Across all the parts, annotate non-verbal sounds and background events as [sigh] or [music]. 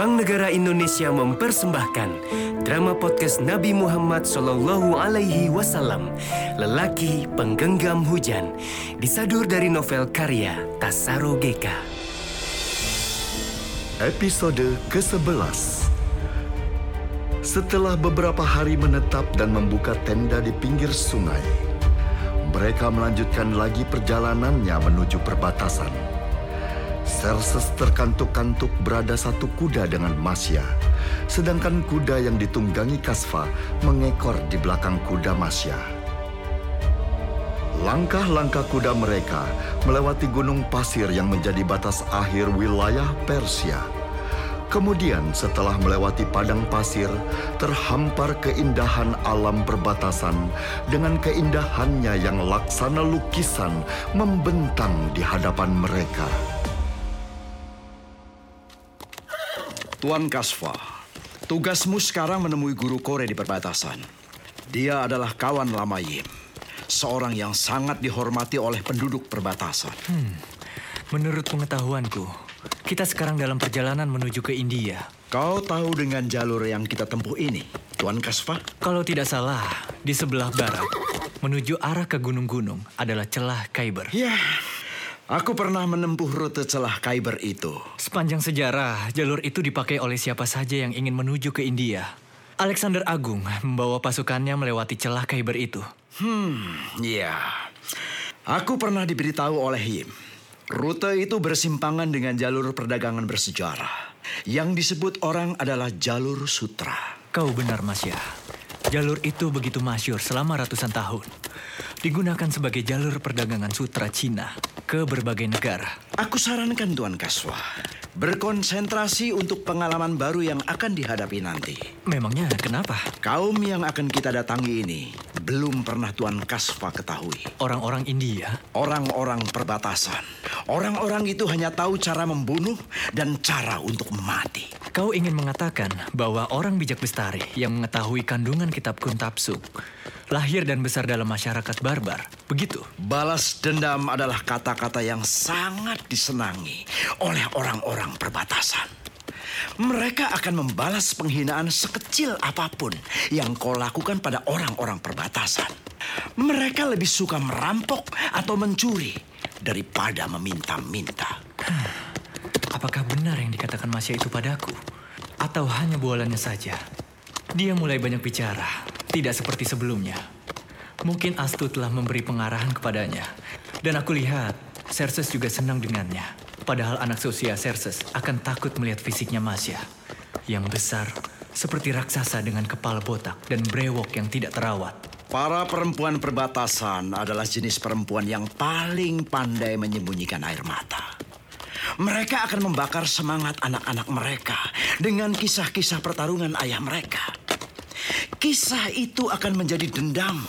Bank Negara Indonesia mempersembahkan drama podcast Nabi Muhammad Sallallahu Alaihi Wasallam, Lelaki Penggenggam Hujan, disadur dari novel karya Tasaro Geka. Episode ke-11 Setelah beberapa hari menetap dan membuka tenda di pinggir sungai, mereka melanjutkan lagi perjalanannya menuju perbatasan. Serses terkantuk-kantuk berada satu kuda dengan Masya, sedangkan kuda yang ditunggangi Kasfa mengekor di belakang kuda Masya. Langkah-langkah kuda mereka melewati gunung pasir yang menjadi batas akhir wilayah Persia. Kemudian setelah melewati padang pasir, terhampar keindahan alam perbatasan dengan keindahannya yang laksana lukisan membentang di hadapan mereka. Tuan Kasfa, tugasmu sekarang menemui guru Kore di perbatasan. Dia adalah kawan lama Yim, seorang yang sangat dihormati oleh penduduk perbatasan. Menurut pengetahuanku, kita sekarang dalam perjalanan menuju ke India. Kau tahu dengan jalur yang kita tempuh ini, Tuan Kasfa? Kalau tidak salah, di sebelah barat, menuju arah ke gunung-gunung adalah celah Khyber. Ya, aku pernah menempuh rute celah Khyber itu. Sepanjang sejarah, jalur itu dipakai oleh siapa saja yang ingin menuju ke India. Alexander Agung membawa pasukannya melewati celah Khyber itu. Hmm, ya. Aku pernah diberitahu oleh Yim. Rute itu bersimpangan dengan jalur perdagangan bersejarah. Yang disebut orang adalah jalur sutra. Kau benar, Masya. Jalur itu begitu masyur selama ratusan tahun. Digunakan sebagai jalur perdagangan sutra Cina ke berbagai negara. Aku sarankan Tuan Kaswa, berkonsentrasi untuk pengalaman baru yang akan dihadapi nanti. Memangnya kenapa? Kaum yang akan kita datangi ini belum pernah Tuan Kasva ketahui. Orang-orang India Orang-orang perbatasan. Orang-orang itu hanya tahu cara membunuh dan cara untuk mati. Kau ingin mengatakan bahwa orang bijak bestari yang mengetahui kandungan kitab Kuntapsuk lahir dan besar dalam masyarakat barbar, begitu? Balas dendam adalah kata-kata yang sangat disenangi oleh orang-orang perbatasan. Mereka akan membalas penghinaan sekecil apa pun yang kau lakukan pada orang-orang perbatasan. Mereka lebih suka merampok atau mencuri daripada meminta-minta. Apakah benar yang dikatakan Masya itu padaku? Atau hanya bualannya saja? Dia mulai banyak bicara, tidak seperti sebelumnya. Mungkin Astu telah memberi pengarahan kepadanya. Dan aku lihat, Serses juga senang dengannya. Padahal anak seusia Serses akan takut melihat fisiknya Masya. Yang besar, seperti raksasa dengan kepala botak dan brewok yang tidak terawat. Para perempuan perbatasan adalah jenis perempuan yang paling pandai menyembunyikan air mata. Mereka akan membakar semangat anak-anak mereka dengan kisah-kisah pertarungan ayah mereka. Kisah itu akan menjadi dendam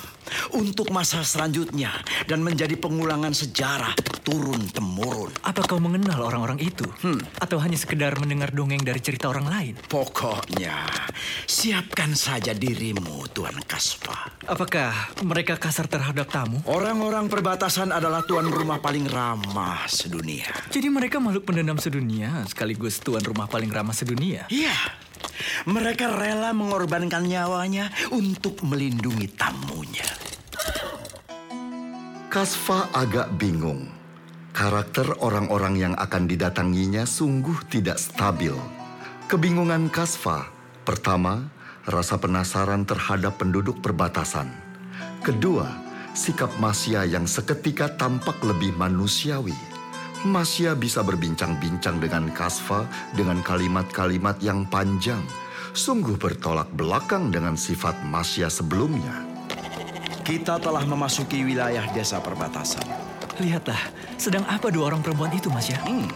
untuk masa selanjutnya dan menjadi pengulangan sejarah turun-temurun. Apa kau mengenal orang-orang itu? Atau hanya sekedar mendengar dongeng dari cerita orang lain? Pokoknya, siapkan saja dirimu, Tuan Kaspa. Apakah mereka kasar terhadap tamu? Orang-orang perbatasan adalah tuan rumah paling ramah sedunia. Jadi mereka makhluk pendendam sedunia, sekaligus tuan rumah paling ramah sedunia. Iya, mereka rela mengorbankan nyawanya untuk melindungi tamunya. Kasfa agak bingung. Karakter orang-orang yang akan didatanginya sungguh tidak stabil. Kebingungan Kasfa, pertama, rasa penasaran terhadap penduduk perbatasan. Kedua, sikap Masya yang seketika tampak lebih manusiawi. Masya bisa berbincang-bincang dengan Kasfa dengan kalimat-kalimat yang panjang, sungguh bertolak belakang dengan sifat Masya sebelumnya. Kita telah memasuki wilayah desa perbatasan. Lihatlah, sedang apa dua orang perempuan itu, Mas ya? Hmm,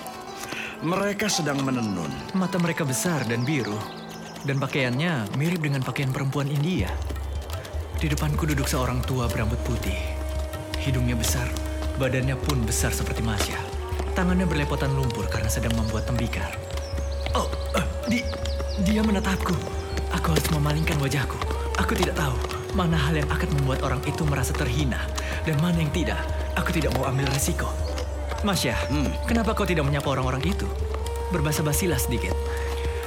mereka sedang menenun. Mata mereka besar dan biru. Dan pakaiannya mirip dengan pakaian perempuan India. Di depanku duduk seorang tua berambut putih. Hidungnya besar, badannya pun besar seperti Masya. Tangannya berlepotan lumpur karena sedang membuat tembikar. Oh, eh, di, dia menatapku. Aku harus memalingkan wajahku. Aku tidak tahu mana hal yang akan membuat orang itu merasa terhina dan mana yang tidak. Aku tidak mau ambil resiko. Masya, kenapa kau tidak menyapa orang-orang itu? Berbahasa basilah sedikit.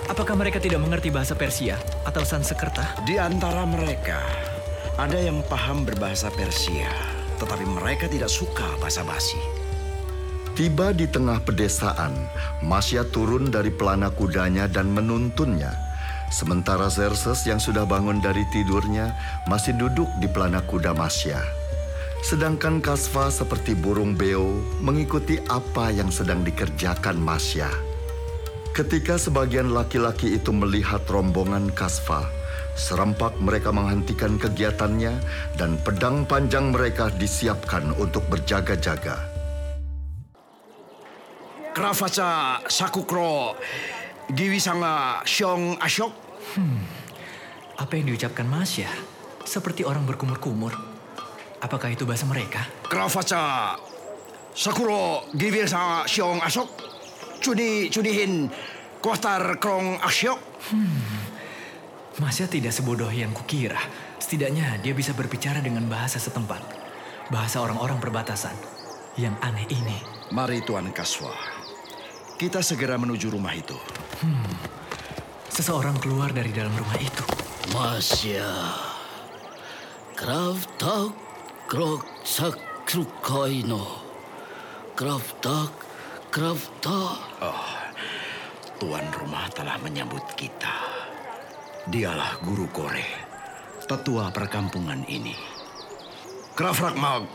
Apakah mereka tidak mengerti bahasa Persia atau Sanskerta? Di antara mereka, ada yang paham berbahasa Persia, tetapi mereka tidak suka basa-basi. Tiba di tengah pedesaan, Masya turun dari pelana kudanya dan menuntunnya. Sementara Xerxes yang sudah bangun dari tidurnya masih duduk di pelana kuda Masya. Sedangkan Kasva seperti burung beo mengikuti apa yang sedang dikerjakan Masya. Ketika sebagian laki-laki itu melihat rombongan Kasva, serempak mereka menghentikan kegiatannya dan pedang panjang mereka disiapkan untuk berjaga-jaga. Kravaca Sakukro Giwisanga Syong Asyok Apa yang diucapkan Masya? Seperti orang berkumur-kumur. Apakah itu bahasa mereka? Kravaca Sakuro Giwisanga Syong Asyok Cudi Cudihin Kuatar Krong Asyok Masya tidak sebodoh yang kukira. Setidaknya dia bisa berbicara dengan bahasa setempat. Bahasa orang-orang perbatasan. Yang aneh ini. Mari Tuan Kaswa Kita segera menuju rumah itu Seseorang keluar dari dalam rumah itu. Masya. Kraftak sakrukoino. Kraftak kraftak. Tuan rumah telah menyambut kita Dialah Guru Kore Tetua perkampungan ini Krafrakmag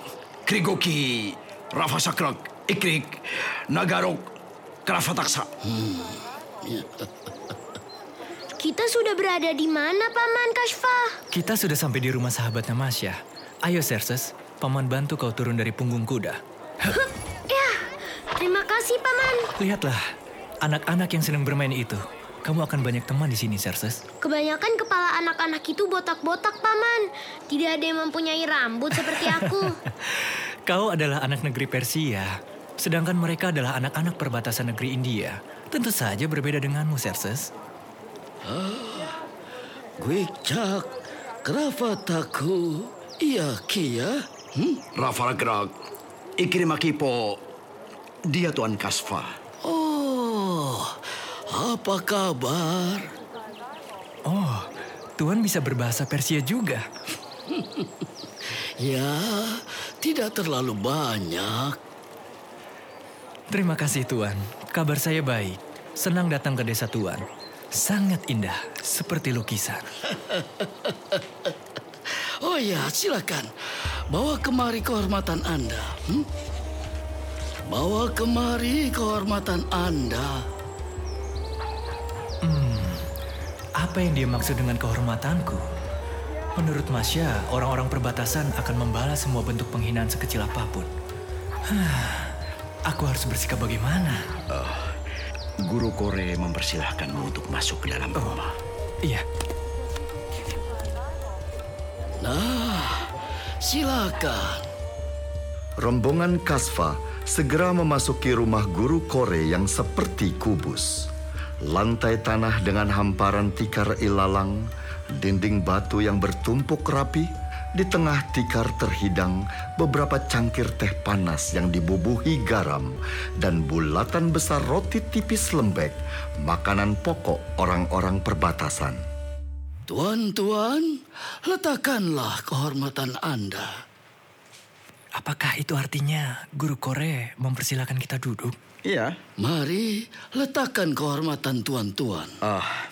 Krigoki Rafasakrak Ikrik Nagarok Krafataksa [laughs] Kita sudah berada di mana, Paman Kashfa? Kita sudah sampai di rumah sahabatnya Masya. Ayo Xerxes, paman bantu kau turun dari punggung kuda. Ya, terima kasih, Paman. Lihatlah, anak-anak yang sedang bermain itu. Kamu akan banyak teman di sini, Xerxes. Kebanyakan kepala anak-anak itu botak-botak, Paman. Tidak ada yang mempunyai rambut seperti aku. [laughs] Kau adalah anak negeri Persia, sedangkan mereka adalah anak-anak perbatasan negeri India. Tentu saja berbeda denganmu, Xerxes. Gwicak krafataku. Iya kia. Hmm? Rafalagrak Ikrimakipo Dia Tuan Kasfa Oh, apa kabar? Oh, Tuhan bisa berbahasa Persia juga. [laughs] Ya, tidak terlalu banyak. Terima kasih Tuan, kabar saya baik. Senang datang ke desa Tuan. Sangat indah, seperti lukisan. [laughs] Oh ya, silakan. Bawa kemari kehormatan Anda. Hmm? Bawa kemari kehormatan Anda. Apa yang dia maksud dengan kehormatanku? Menurut Masya, orang-orang perbatasan akan membalas semua bentuk penghinaan sekecil apa pun. Hah, [sighs] Aku harus bersikap bagaimana? Guru Kore mempersilahkanmu untuk masuk ke dalam rumah Iya, Nah, silakan. Rombongan Kasva segera memasuki rumah guru Kore yang seperti kubus. Lantai tanah dengan hamparan tikar ilalang, dinding batu yang bertumpuk rapi, di tengah tikar terhidang beberapa cangkir teh panas yang dibubuhi garam dan bulatan besar roti tipis lembek, makanan pokok orang-orang perbatasan. Tuan-tuan, letakkanlah kehormatan Anda. apakah itu artinya guru Kore mempersilahkan kita duduk? Iya Mari letakkan kehormatan tuan-tuan. Ah,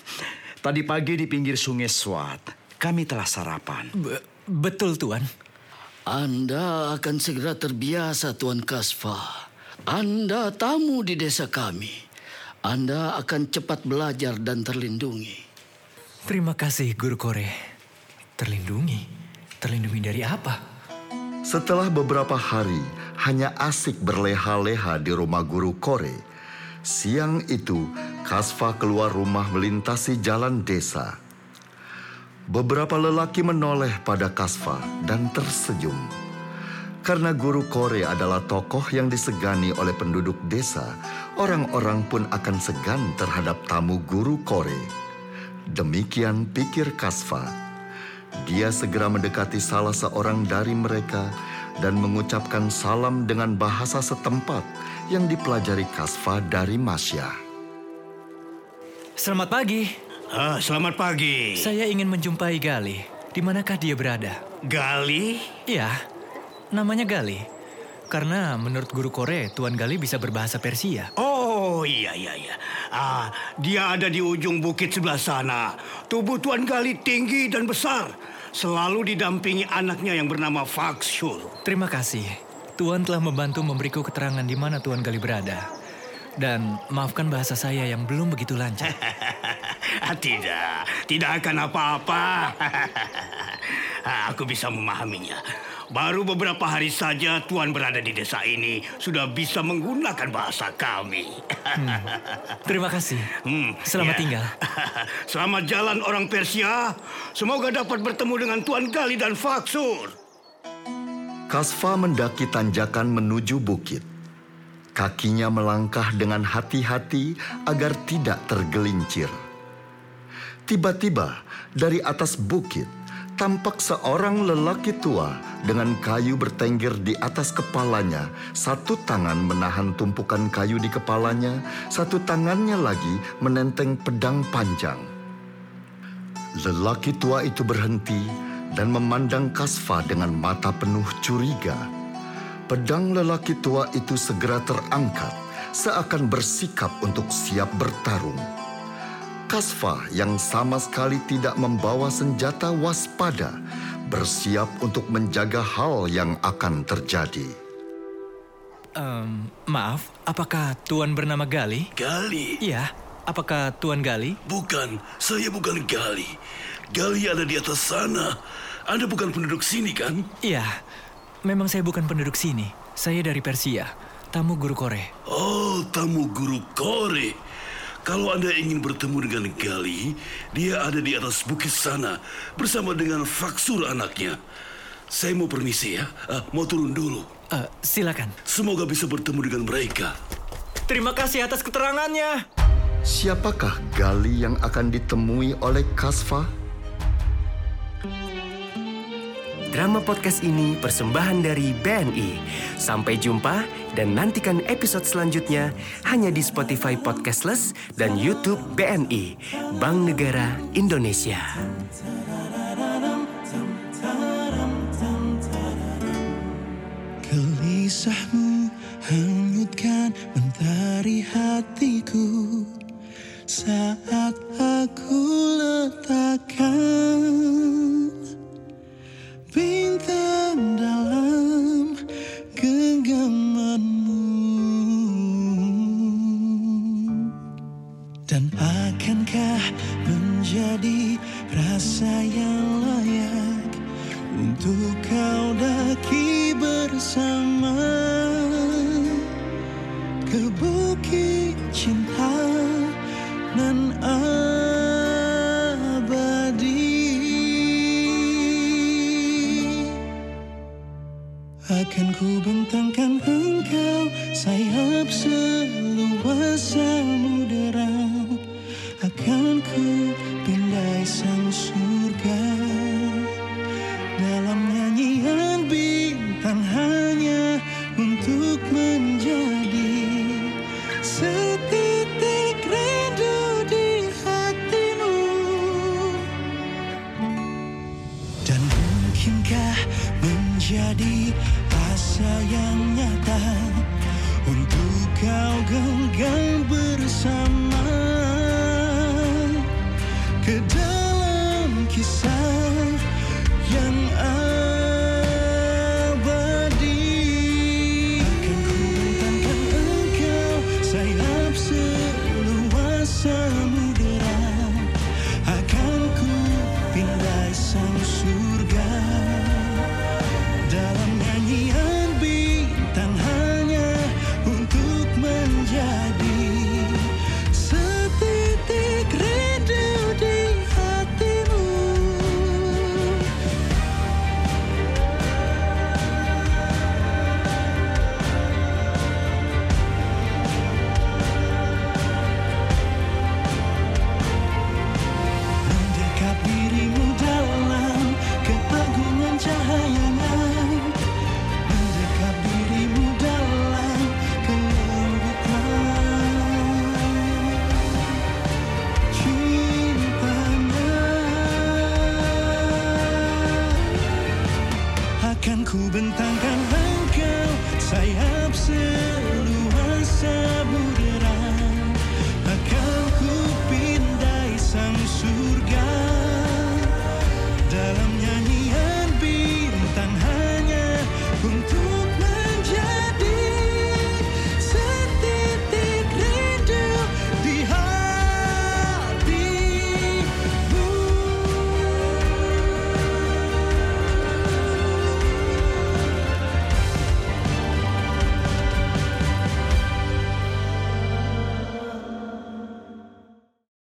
Tadi pagi di pinggir sungai Swat Kami telah sarapan Be- betul Tuan. Anda akan segera terbiasa Tuan Kasfa. Anda tamu di desa kami. Anda akan cepat belajar dan terlindungi. Terima kasih guru Kore. Terlindungi? Terlindungi dari apa? Setelah beberapa hari hanya asik berleha-leha di rumah guru Kore, siang itu Kasva keluar rumah melintasi jalan desa. Beberapa lelaki menoleh pada Kasva dan tersenyum. Karena guru Kore adalah tokoh yang disegani oleh penduduk desa, orang-orang pun akan segan terhadap tamu guru Kore. Demikian pikir Kasva. Dia segera mendekati salah seorang dari mereka dan mengucapkan salam dengan bahasa setempat yang dipelajari Kasva dari Masya. Selamat pagi. Ah, selamat pagi. Saya ingin menjumpai Gali. Di manakah dia berada? Gali? Iya, namanya Gali. Karena menurut guru Kore, Tuan Gali bisa berbahasa Persia. Oh, iya, iya, iya. Ah, dia ada di ujung bukit sebelah sana. Tubuh Tuan Gali tinggi dan besar. Selalu didampingi anaknya yang bernama Faksul. Terima kasih. Tuan telah membantu memberiku keterangan di mana Tuan Gali berada. Dan maafkan bahasa saya yang belum begitu lancar. [laughs] Tidak, tidak akan apa-apa. [laughs] Aku bisa memahaminya. Baru beberapa hari saja Tuan berada di desa ini sudah bisa menggunakan bahasa kami. Terima kasih. Hmm, Selamat ya. tinggal. [laughs] Selamat jalan orang Persia. Semoga dapat bertemu dengan Tuan Gali dan Faksur. Kasfa mendaki tanjakan menuju bukit. Kakinya melangkah dengan hati-hati agar tidak tergelincir. Tiba-tiba dari atas bukit tampak seorang lelaki tua dengan kayu bertengger di atas kepalanya. Satu tangan menahan tumpukan kayu di kepalanya, satu tangannya lagi menenteng pedang panjang. Lelaki tua itu berhenti dan memandang Kasfa dengan mata penuh curiga. Pedang lelaki tua itu segera terangkat, seakan bersikap untuk siap bertarung. Kasfa yang sama sekali tidak membawa senjata waspada, bersiap untuk menjaga hal yang akan terjadi. Em, maaf, apakah Tuan bernama Gali? Gali? Iya, apakah Tuan Gali? Bukan, saya bukan Gali. Gali ada di atas sana. Anda bukan penduduk sini kan? Iya, memang saya bukan penduduk sini. Saya dari Persia, tamu guru Kore. Oh, tamu guru Kore. Kalau Anda ingin bertemu dengan Gali, dia ada di atas bukit sana bersama dengan Faksur anaknya. Saya mau permisi ya, Ah, mau turun dulu. Eh, silakan. Semoga bisa bertemu dengan mereka. Terima kasih atas keterangannya. Siapakah Gali yang akan ditemui oleh Kasfa? Drama podcast ini persembahan dari BNI. Sampai jumpa dan nantikan episode selanjutnya hanya di Spotify Podcastless dan YouTube BNI, Bank Negara Indonesia. Akan ku bentangkan engkau sayap seluas samudera. Akan ku pindai sang surga. Dalam nyanyian bintang hanya untuk menjadi Setitik rindu di hatimu. Dan mungkinkah menjadi rasa yang nyata untuk kau genggam bersama. Ke dalam kisah